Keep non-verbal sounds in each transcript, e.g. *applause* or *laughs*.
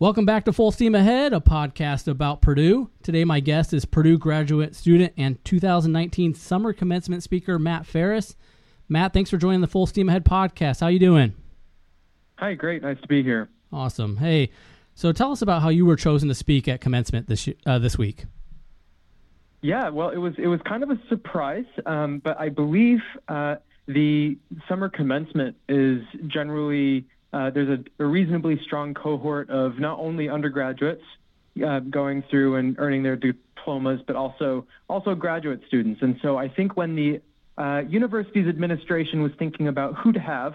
Welcome back to Full Steam Ahead, a podcast about Purdue. Today, my guest is Purdue graduate student and 2019 summer commencement speaker Matt Ferris. Matt, thanks for joining the Full Steam Ahead podcast. How are you doing? Hi, great. Nice to be here. Awesome. Hey, so tell us about how you were chosen to speak at commencement this uh, this week. Yeah, well, it was it was kind of a surprise, um, but I believe uh, the summer commencement is generally uh, there's a, a, reasonably strong cohort of not only undergraduates uh, going through and earning their diplomas, but also also graduate students. And so I think when the uh, university's administration was thinking about who to have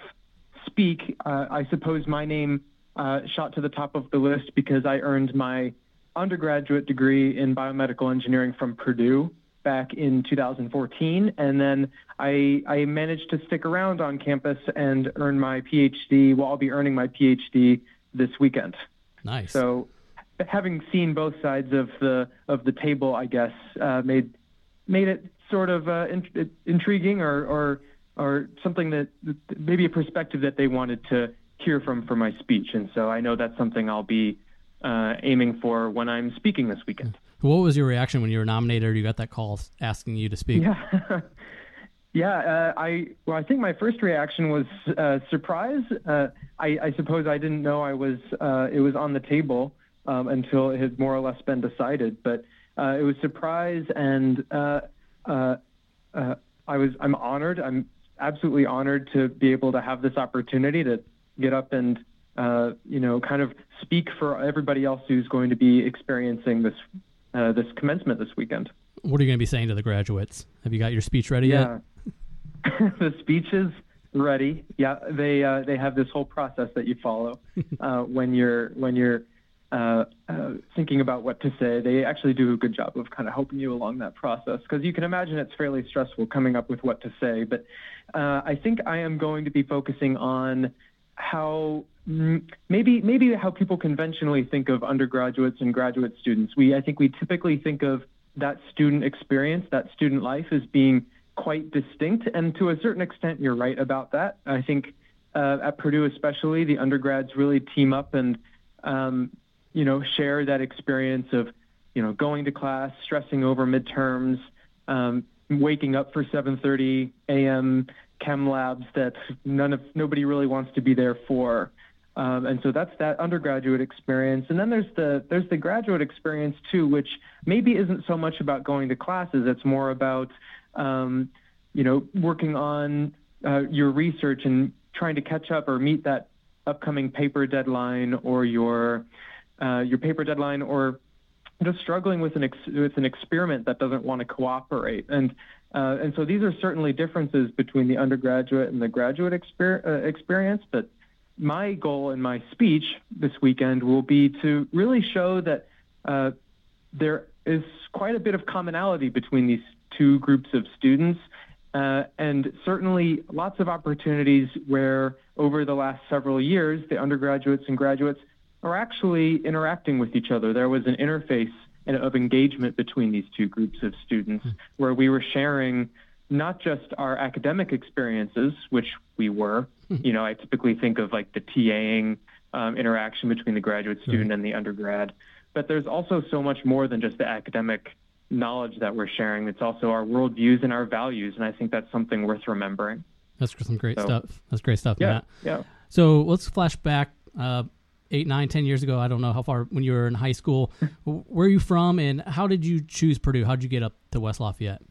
speak, uh, I suppose my name uh, shot to the top of the list because I earned my undergraduate degree in biomedical engineering from Purdue back in 2014, and then I, I managed to stick around on campus and earn my PhD. Well, I'll be earning my PhD this weekend. Nice. So, having seen both sides of the of the table, I guess uh, made made it sort of uh, in, intriguing or or or something that maybe a perspective that they wanted to hear from for my speech. And so I know that's something I'll be uh, aiming for when I'm speaking this weekend. What was your reaction when you were nominated or you got that call asking you to speak? Yeah. *laughs* yeah, uh, I well, I think my first reaction was uh, surprise. Uh, I, I, suppose I didn't know I was uh, it was on the table um, until it had more or less been decided. But uh, it was surprise, and uh, I was I'm honored. I'm absolutely honored to be able to have this opportunity to get up and you know kind of speak for everybody else who's going to be experiencing this uh, this commencement this weekend. What are you going to be saying to the graduates? Have you got your speech ready yeah. yet? *laughs* the speech is ready. Yeah, they uh, they have this whole process that you follow *laughs* uh, when you're when you're uh, uh, thinking about what to say. They actually do a good job of kind of helping you along that process because you can imagine it's fairly stressful coming up with what to say. But uh, I think I am going to be focusing on how maybe maybe how people conventionally think of undergraduates and graduate students. We I think we typically think of that student experience, that student life, as being quite distinct, and to a certain extent, you're right about that. I think uh, at Purdue, especially, the undergrads really team up and um, you know, share that experience of, you know, going to class, stressing over midterms, um, waking up for 7:30 a.m. chem labs that none of nobody really wants to be there for. Um, and so that's that undergraduate experience. And then there's the there's the graduate experience too, which maybe isn't so much about going to classes. It's more about um, you know working on uh, your research and trying to catch up or meet that upcoming paper deadline or your uh, your paper deadline or just struggling with an ex- with an experiment that doesn't want to cooperate. And uh, and so these are certainly differences between the undergraduate and the graduate exper- uh, experience. But my goal in my speech this weekend will be to really show that uh, there is quite a bit of commonality between these two groups of students. Uh, and certainly lots of opportunities where over the last several years, the undergraduates and graduates are actually interacting with each other. There was an interface of engagement between these two groups of students mm-hmm. where we were sharing not just our academic experiences, which we were. Mm-hmm. You know, I typically think of like the TAing um, interaction between the graduate student and the undergrad, but there's also so much more than just the academic knowledge that we're sharing. It's also our worldviews and our values, and I think that's something worth remembering. That's some great so, stuff. That's great stuff, yeah, Matt. Yeah. So let's flash back uh, eight, nine, ten years ago. I don't know how far when you were in high school. *laughs* Where are you from, and how did you choose Purdue? How did you get up to West Lafayette?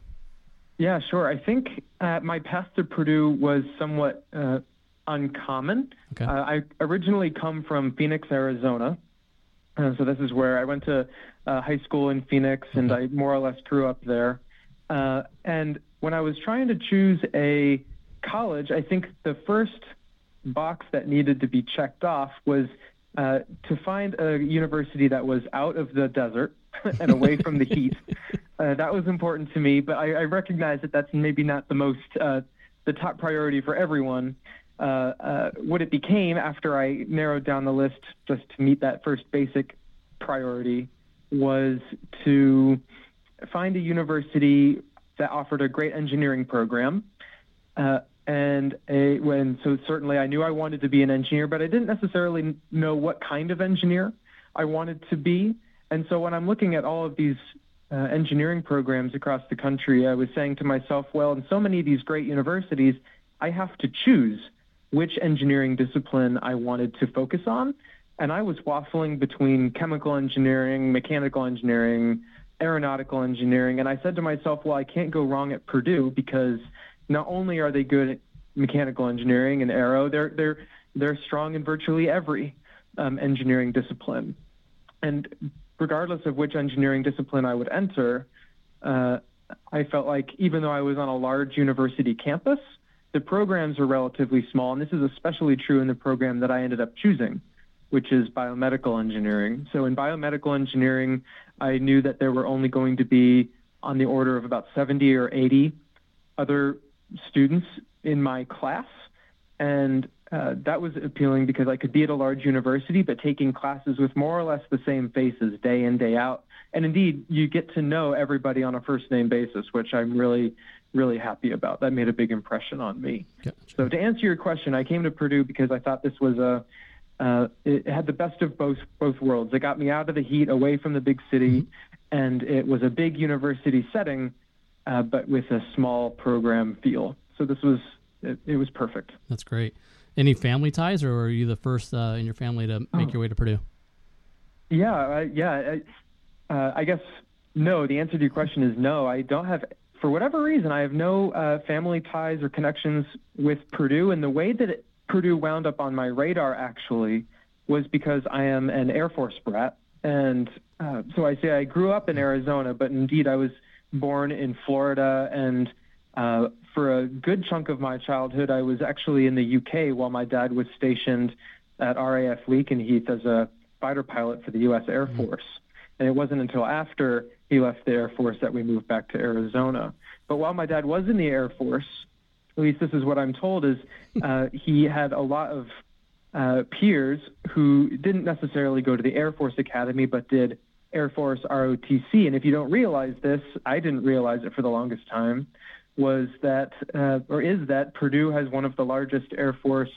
Yeah, sure. I think uh, my path to Purdue was somewhat uh, uncommon. Okay. Uh, I originally come from Phoenix, Arizona. Uh, so this is where I went to uh, high school in Phoenix, and I more or less grew up there. Uh, and when I was trying to choose a college, I think the first box that needed to be checked off was uh, to find a university that was out of the desert *laughs* and away from the heat. *laughs* Uh, that was important to me, but I, I recognize that that's maybe not the most uh, the top priority for everyone. Uh, uh, what it became after I narrowed down the list just to meet that first basic priority was to find a university that offered a great engineering program and a, when so certainly I knew I wanted to be an engineer, but I didn't necessarily know what kind of engineer. I wanted to be. And so when I'm looking at all of these uh, engineering programs across the country, I was saying to myself, well, in so many of these great universities, I have to choose which engineering discipline I wanted to focus on. And I was waffling between chemical engineering, mechanical engineering, aeronautical engineering. And I said to myself, well, I can't go wrong at Purdue because not only are they good at mechanical engineering and aero, they're, they're, they're strong in virtually every um, engineering discipline. And regardless of which engineering discipline I would enter, uh, I felt like even though I was on a large university campus, the programs are relatively small. And this is especially true in the program that I ended up choosing, which is biomedical engineering. So in biomedical engineering, I knew that there were only going to be on the order of about 70 or 80 other students in my class. And uh, that was appealing because I could be at a large university, but taking classes with more or less the same faces day in, day out. And indeed, you get to know everybody on a first name basis, which I'm really, really happy about. That made a big impression on me. Gotcha. So, to answer your question, I came to Purdue because I thought this was a, uh, it had the best of both both worlds. It got me out of the heat, away from the big city, mm-hmm. and it was a big university setting, uh, but with a small program feel. So this was it, it was perfect. That's great. Any family ties, or were you the first uh, in your family to make oh. your way to Purdue? Yeah, I, yeah. I, uh, I guess no. The answer to your question is no. I don't have, for whatever reason, I have no uh, family ties or connections with Purdue. And the way that it, Purdue wound up on my radar actually was because I am an Air Force brat, and uh, so I say I grew up in Arizona, but indeed I was born in Florida and uh, for a good chunk of my childhood, I was actually in the UK while my dad was stationed at RAF Lakenheath as a fighter pilot for the U.S. Air mm-hmm. Force. And it wasn't until after he left the Air Force that we moved back to Arizona. But while my dad was in the Air Force, at least this is what I'm told, is *laughs* uh, he had a lot of uh, peers who didn't necessarily go to the Air Force Academy, but did Air Force ROTC. And if you don't realize this, I didn't realize it for the longest time was that, uh, or is that Purdue has one of the largest Air Force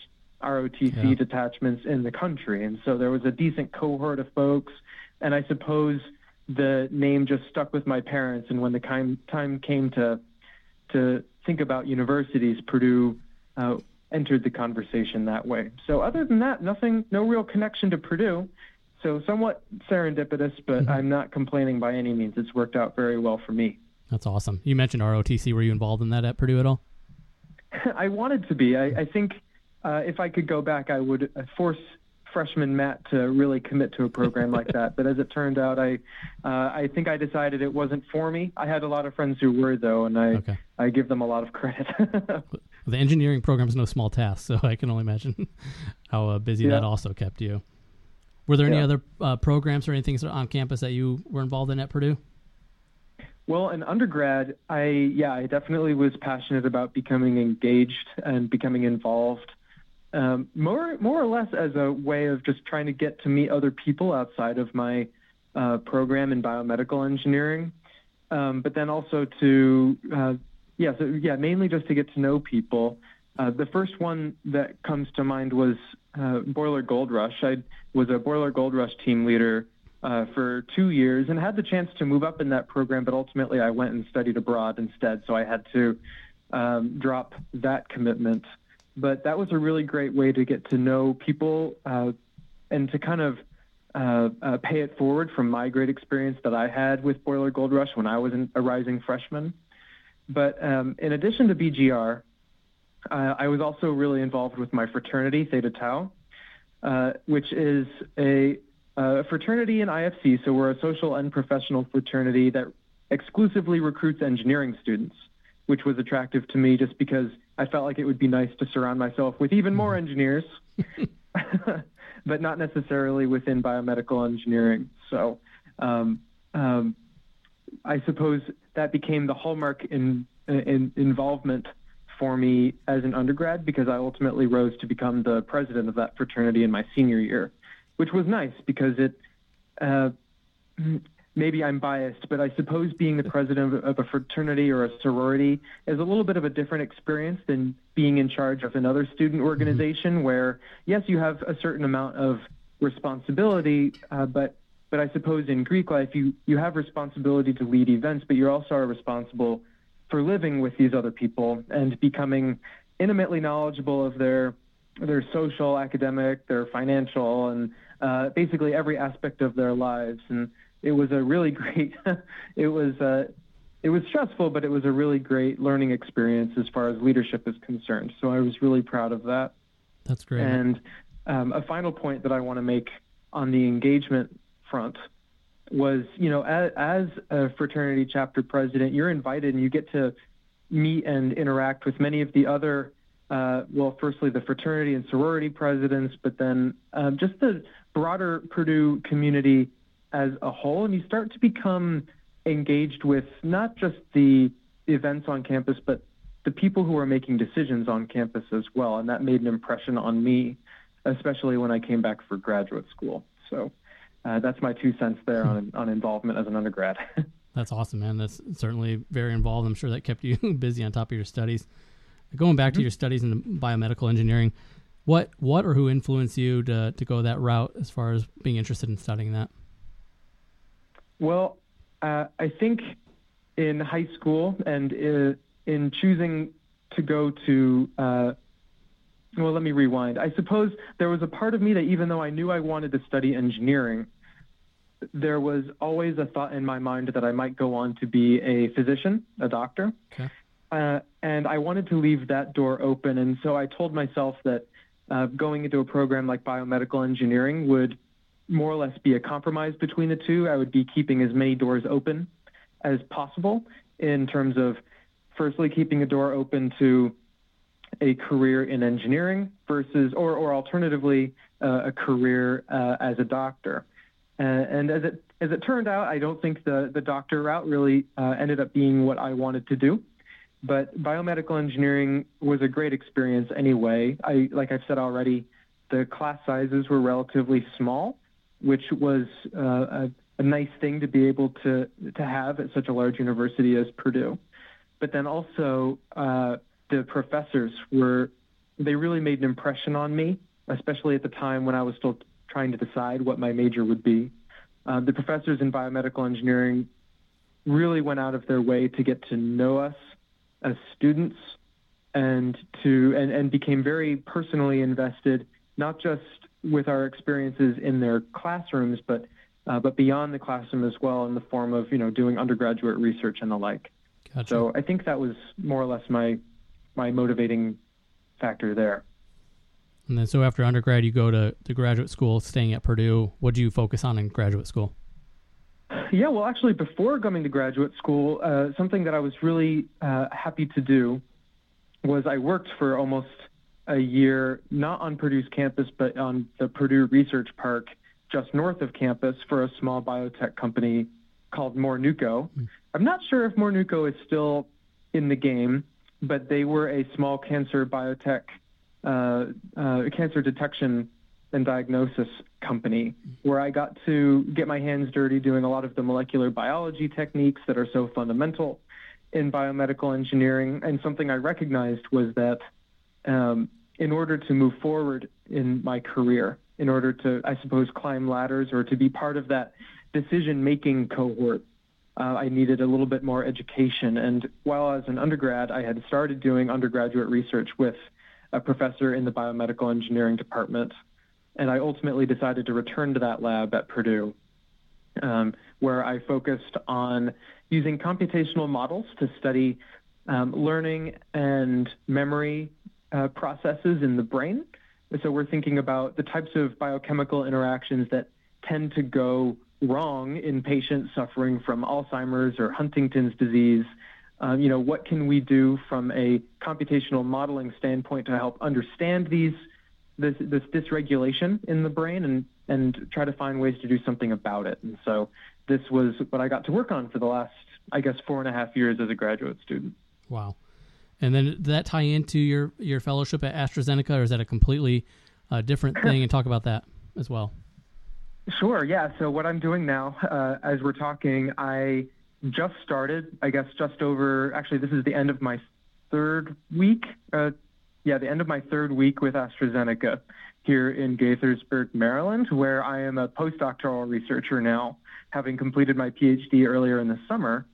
ROTC yeah. detachments in the country. And so there was a decent cohort of folks. And I suppose the name just stuck with my parents. And when the time, time came to, to think about universities, Purdue uh, entered the conversation that way. So other than that, nothing, no real connection to Purdue. So somewhat serendipitous, but mm-hmm. I'm not complaining by any means. It's worked out very well for me. That's awesome. You mentioned ROTC. Were you involved in that at Purdue at all? *laughs* I wanted to be. I, I think uh, if I could go back, I would uh, force freshman Matt to really commit to a program like that. *laughs* But as it turned out, I uh, I think I decided it wasn't for me. I had a lot of friends who were though, and I okay. I give them a lot of credit. *laughs* the engineering program is no small task, so I can only imagine how uh, busy yeah. that also kept you. Were there any other uh, programs or anything on campus that you were involved in at Purdue? Well, in undergrad, I yeah, I definitely was passionate about becoming engaged and becoming involved. Um, more more or less as a way of just trying to get to meet other people outside of my uh, program in biomedical engineering, um, but then also to uh, yeah, so yeah, mainly just to get to know people. Uh, the first one that comes to mind was uh, Boiler Gold Rush. I was a Boiler Gold Rush team leader uh, for two years and had the chance to move up in that program, but ultimately I went and studied abroad instead, so I had to um, drop that commitment. But that was a really great way to get to know people uh, and to kind of uh, uh pay it forward from my great experience that I had with Boiler Gold Rush when I was a rising freshman. But um, in addition to BGR, uh, I was also really involved with my fraternity, Theta Tau, uh, which is a uh, fraternity in IFC, so we're a social and professional fraternity that exclusively recruits engineering students, which was attractive to me just because I felt like it would be nice to surround myself with even more mm-hmm. engineers, *laughs* but not necessarily within biomedical engineering. So um, um, I suppose that became the hallmark in, in involvement for me as an undergrad because I ultimately rose to become the president of that fraternity in my senior year which was nice because it. Uh, maybe I'm biased, but I suppose being the president of a fraternity or a sorority is a little bit of a different experience than being in charge of another student mm-hmm. organization mm-hmm. where, yes, you have a certain amount of responsibility, uh, but but I suppose in Greek life you you have responsibility to lead events, but you also are responsible for living with these other people and becoming intimately knowledgeable of their their social, academic, their financial, and uh, basically every aspect of their lives. And it was a really *laughs* great. it was uh, it was stressful, but it was a really great learning experience as far as leadership is concerned. So I was really proud of that. That's great. And um, a final point that I want to make on the engagement front was, you know, as, as a fraternity chapter president, you're invited and you get to meet and interact with many of the other, uh, well, firstly, the fraternity and sorority presidents, but then um, just the broader Purdue community as a whole. And you start to become engaged with not just the events on campus, but the people who are making decisions on campus as well. And that made an impression on me, especially when I came back for graduate school. So uh, that's my two cents there on, *laughs* on involvement as an undergrad. *laughs* that's awesome, man. That's certainly very involved. I'm sure that kept you *laughs* busy on top of your studies. Going back mm-hmm. to your studies in biomedical engineering, what what or who influenced you to, to go that route as far as being interested in studying that? Well, uh, I think in high school and uh, in choosing to go to, uh, well, let me rewind. I suppose there was a part of me that even though I knew I wanted to study engineering, there was always a thought in my mind that I might go on to be a physician, a doctor. Okay. Uh, and I wanted to leave that door open. And so I told myself that uh, going into a program like biomedical engineering would more or less be a compromise between the two. I would be keeping as many doors open as possible in terms of firstly keeping a door open to a career in engineering versus or or alternatively uh, a career uh, as a doctor. Uh, and as it as it turned out, I don't think the the doctor route really uh, ended up being what I wanted to do. But biomedical engineering was a great experience anyway. I like I've said already, the class sizes were relatively small, which was uh, a, a, nice thing to be able to to have at such a large university as Purdue. But then also uh, the professors were they really made an impression on me, especially at the time when I was still trying to decide what my major would be. Uh, the professors in biomedical engineering really went out of their way to get to know us as students and to and, and became very personally invested, not just with our experiences in their classrooms, but uh, but beyond the classroom as well in the form of you know doing undergraduate research and the like. Gotcha. So I think that was more or less my my motivating factor there. And then so after undergrad, you go to, to graduate school, staying at Purdue. What do you focus on in graduate school? Yeah, well, actually, before coming to graduate school, uh, something that I was really uh, happy to do was I worked for almost a year, not on Purdue's campus, but on the Purdue Research Park just north of campus for a small biotech company called Mornuco. Mm. I'm not sure if Mornuco is still in the game, but they were a small cancer biotech, uh, uh, cancer detection and diagnosis company where I got to get my hands dirty doing a lot of the molecular biology techniques that are so fundamental in biomedical engineering. And something I recognized was that um, in order to move forward in my career, in order to, I suppose, climb ladders or to be part of that decision making cohort, uh, I needed a little bit more education. And while I was an undergrad, I had started doing undergraduate research with a professor in the biomedical engineering department. And I ultimately decided to return to that lab at Purdue, um, where I focused on using computational models to study um, learning and memory uh, processes in the brain. So we're thinking about the types of biochemical interactions that tend to go wrong in patients suffering from Alzheimer's or Huntington's disease. Um, you know, what can we do from a computational modeling standpoint to help understand these this, this dysregulation in the brain and and try to find ways to do something about it. And so this was what I got to work on for the last, I guess, four and a half years as a graduate student. Wow. And then did that tie into your your fellowship at AstraZeneca, or is that a completely uh, different thing? and talk about that as well. Sure. Yeah. So what I'm doing now, uh, as we're talking, I just started. I guess just over. Actually, this is the end of my third week. Uh, yeah, the end of my third week with AstraZeneca. here in Gaithersburg, Maryland, where I am a postdoctoral researcher now, having completed my PhD earlier in the summer.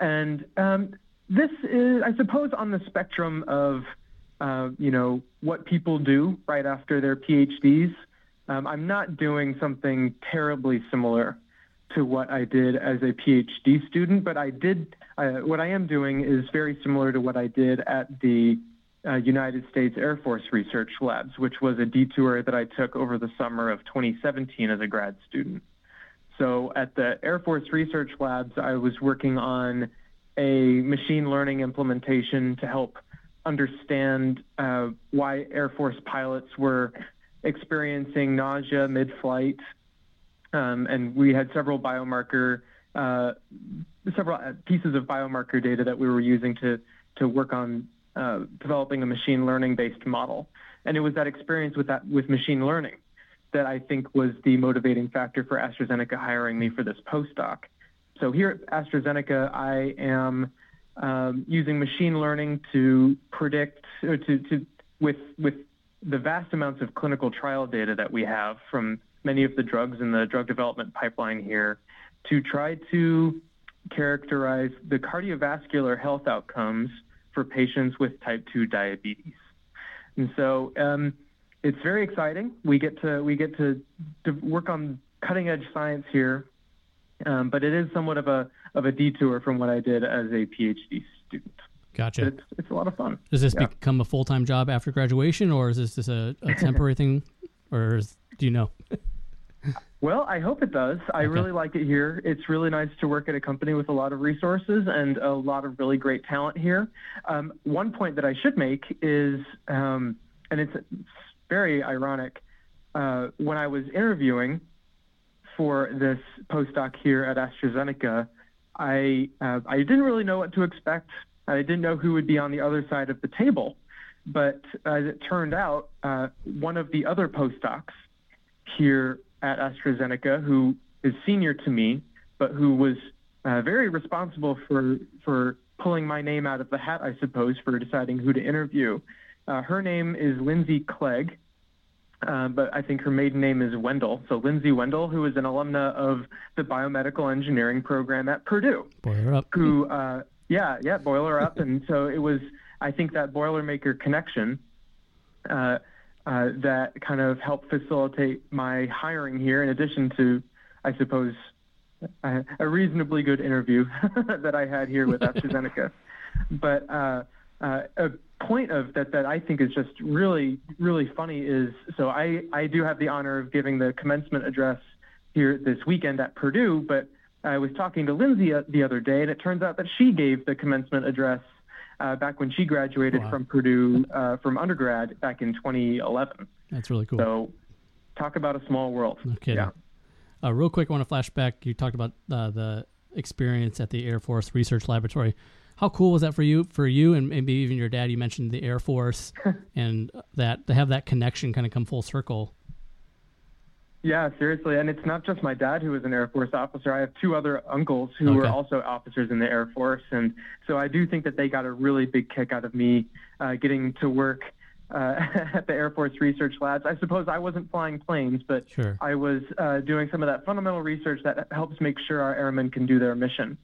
And um, this is, I suppose, on the spectrum of, uh, you know, what people do right after their PhDs. Um, I'm not doing something terribly similar to what I did as a PhD student, but I did, uh, what I am doing is very similar to what I did at the uh, United States Air Force Research Labs, which was a detour that I took over the summer of 2017 as a grad student. So at the Air Force Research Labs, I was working on a machine learning implementation to help understand uh, why Air Force pilots were experiencing nausea mid-flight, um, and we had several biomarker, uh, several pieces of biomarker data that we were using to to work on uh, developing a machine learning-based model. And it was that experience with that with machine learning that I think was the motivating factor for AstraZeneca hiring me for this postdoc. So here at AstraZeneca, I am um, using machine learning to predict, to, to with with the vast amounts of clinical trial data that we have from many of the drugs in the drug development pipeline here, to try to characterize the cardiovascular health outcomes for patients with type 2 diabetes. And so um, it's very exciting. We get to we get to, to work on cutting edge science here, um, but it is somewhat of a of a detour from what I did as a PhD student. Gotcha. It's, it's a lot of fun. Does this Yeah. become a full time job after graduation, or is this just a, a temporary thing, or is, do you know? *laughs* Well, I hope it does. I Okay. really like it here. It's really nice to work at a company with a lot of resources and a lot of really great talent here. Um, one point that I should make is, um, and it's, it's very ironic, uh, when I was interviewing for this postdoc here at AstraZeneca, I uh, I didn't really know what to expect. I didn't know who would be on the other side of the table. But as it turned out, uh, one of the other postdocs here at AstraZeneca, who is senior to me, but who was uh, very responsible for for pulling my name out of the hat, I suppose, for deciding who to interview. Uh, her name is Lindsay Clegg, uh, but I think her maiden name is Wendell. So Lindsay Wendell, who is an alumna of the biomedical engineering program at Purdue Boiler up. who, uh, yeah, yeah, boiler up. and so it was, I think, that Boilermaker connection uh, that kind of helped facilitate my hiring here, in addition to, I suppose, a, a reasonably good interview *laughs* that I had here with AstraZeneca. *laughs* but uh, uh, a point of that that I think is just really, really funny is so I, I do have the honor of giving the commencement address here this weekend at Purdue, but I was talking to Lindsay uh, the other day, and it turns out that she gave the commencement address uh, back when she graduated Wow. from Purdue uh, from undergrad back in 2011. That's really cool. So, talk about a small world. No kidding. Yeah. Uh, real quick, I want to flash back. You talked about uh, the experience at the Air Force Research Laboratory. How cool was that for you? For you and maybe even your dad. You mentioned the Air Force, *laughs* and that to have that connection kind of come full circle. Yeah, seriously. And it's not just my dad who was an Air Force officer. I have two other uncles who were also officers in the Air Force. And so I do think that they got a really big kick out of me uh, getting to work uh, *laughs* at the Air Force Research Labs. I suppose I wasn't flying planes, but Sure. I was uh, doing some of that fundamental research that helps make sure our airmen can do their mission.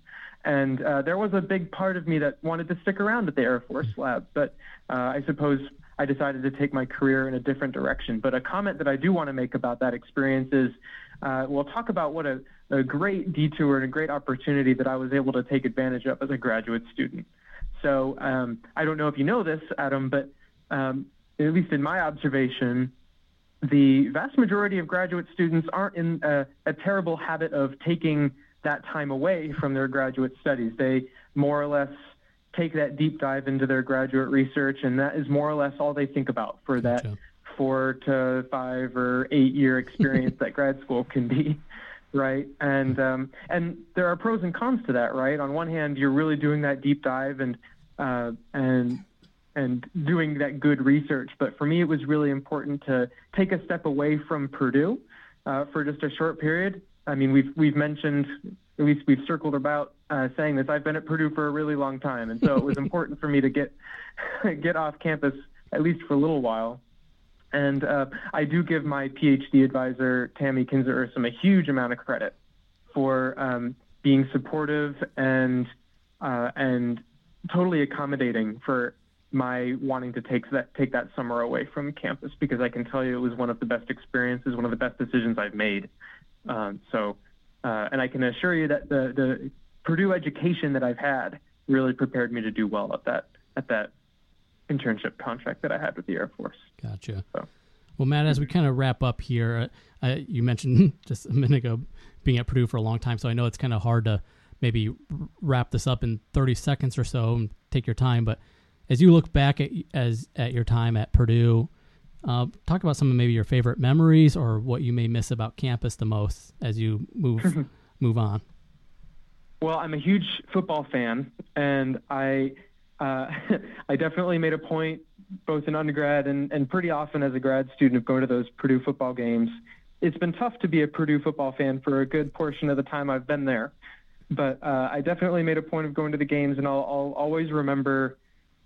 And uh, there was a big part of me that wanted to stick around at the Air Force lab, but uh, I suppose I decided to take my career in a different direction. But a comment that I do want to make about that experience is uh, we'll talk about what a, a great detour and a great opportunity that I was able to take advantage of as a graduate student. So um, I don't know if you know this, Adam, but um, at least in my observation, the vast majority of graduate students aren't in a, a terrible habit of taking that time away from their graduate studies. They more or less take that deep dive into their graduate research, and that is more or less all they think about for that Gotcha. four to five or eight year experience *laughs* that grad school can be. Right, and um, and there are pros and cons to that, right? On one hand, you're really doing that deep dive and uh, and and doing that good research. But for me, it was really important to take a step away from Purdue uh, for just a short period. I mean, we've we've mentioned, at least we've circled about uh, saying this. I've been at Purdue for a really long time, and so it was *laughs* important for me to get *laughs* get off campus at least for a little while. And uh, I do give my PhD advisor, Tammy Kinzer Ursem, a huge amount of credit for um, being supportive and uh, and totally accommodating for my wanting to take that take that summer away from campus because I can tell you it was one of the best experiences, one of the best decisions I've made. Um, so, uh, and I can assure you that the the Purdue education that I've had really prepared me to do well at that at that internship contract that I had with the Air Force. Gotcha. So. Well, Matt, as we kind of wrap up here, uh, you mentioned *laughs* just a minute ago being at Purdue for a long time, so I know it's kind of hard to maybe wrap this up in 30 seconds or so and take your time. But as you look back at as at your time at Purdue, uh, talk about some of maybe your favorite memories or what you may miss about campus the most as you move *laughs* move on. Well, I'm a huge football fan, and I uh, *laughs* I definitely made a point, both in undergrad and, and pretty often as a grad student, of going to those Purdue football games. It's been tough to be a Purdue football fan for a good portion of the time I've been there, but uh, I definitely made a point of going to the games, and I'll, I'll always remember.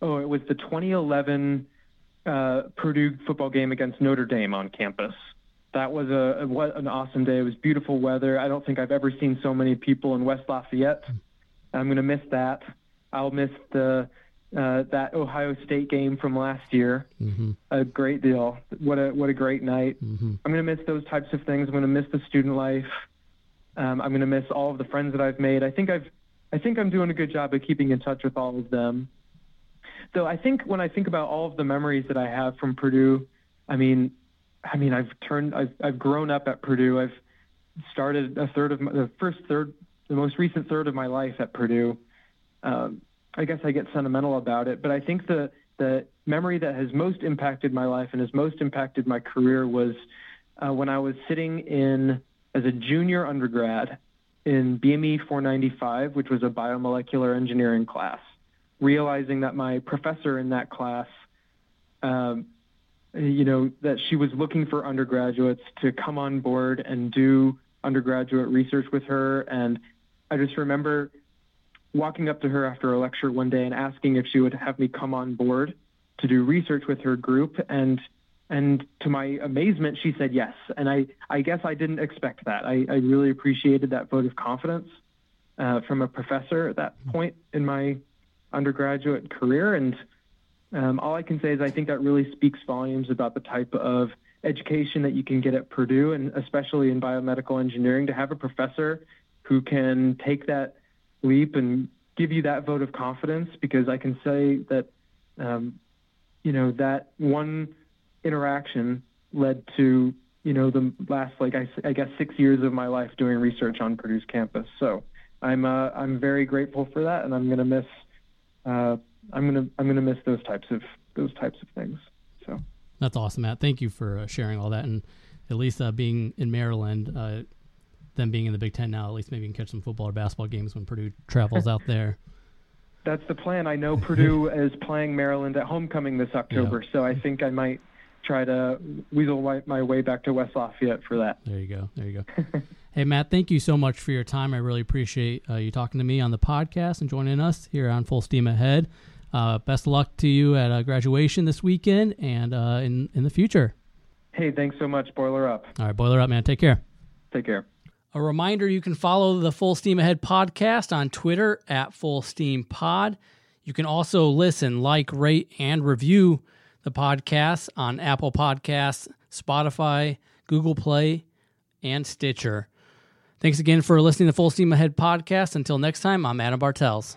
Oh, it was the 2011 uh, Purdue football game against Notre Dame on campus. That was a, what an awesome day. It was beautiful weather. I don't think I've ever seen so many people in West Lafayette. I'm going to miss that. I'll miss the uh, that Ohio State game from last year. Mm-hmm. A great deal. What a what a great night. Mm-hmm. I'm going to miss those types of things. I'm going to miss the student life. Um, I'm going to miss all of the friends that I've made. I think I've I think I'm doing a good job of keeping in touch with all of them. So I think when I think about all of the memories that I have from Purdue, I mean, I mean I've turned I've I've grown up at Purdue. I've started a third of my, the first third, the most recent third of my life at Purdue. Um, I guess I get sentimental about it, but I think the the memory that has most impacted my life and has most impacted my career was uh, when I was sitting in as a junior undergrad in BME 495, which was a biomolecular engineering class, realizing that my professor in that class, um, you know, that she was looking for undergraduates to come on board and do undergraduate research with her. And I just remember walking up to her after a lecture one day and asking if she would have me come on board to do research with her group. And and to my amazement she said yes. And i i guess i didn't expect that. I, I really appreciated that vote of confidence uh, from a professor at that point in my undergraduate career and um, all i can say is i think that really speaks volumes about the type of education that you can get at purdue and especially in biomedical engineering to have a professor who can take that leap and give you that vote of confidence because I can say that, um, you know, that one interaction led to, you know, the last, like, I, I guess, six years of my life doing research on Purdue's campus. So I'm, uh, I'm very grateful for that. And I'm going to miss, uh, I'm going to, I'm going to miss those types of, those types of things. So that's awesome, Matt. Thank you for uh, sharing all that. And at least uh, being in Maryland, uh, them being in the Big Ten now, at least maybe you can catch some football or basketball games when Purdue travels out there. *laughs* That's the plan. I know *laughs* Purdue is playing Maryland at homecoming this October, so I think I might try to weasel my way back to West Lafayette for that. There you go. There you go. *laughs* hey, Matt, thank you so much for your time. I really appreciate uh, you talking to me on the podcast and joining us here on Full Steam Ahead. Uh, best of luck to you at uh, graduation this weekend and uh, in in the future. Hey, thanks so much. Boiler up. All right, boiler up, man. Take care. Take care. A reminder you can follow the Full Steam Ahead podcast on Twitter at Full Steam Pod. You can also listen, like, rate, and review the podcast on Apple Podcasts, Spotify, Google Play, and Stitcher. Thanks again for listening to Full Steam Ahead podcast. Until next time, I'm Adam Bartels.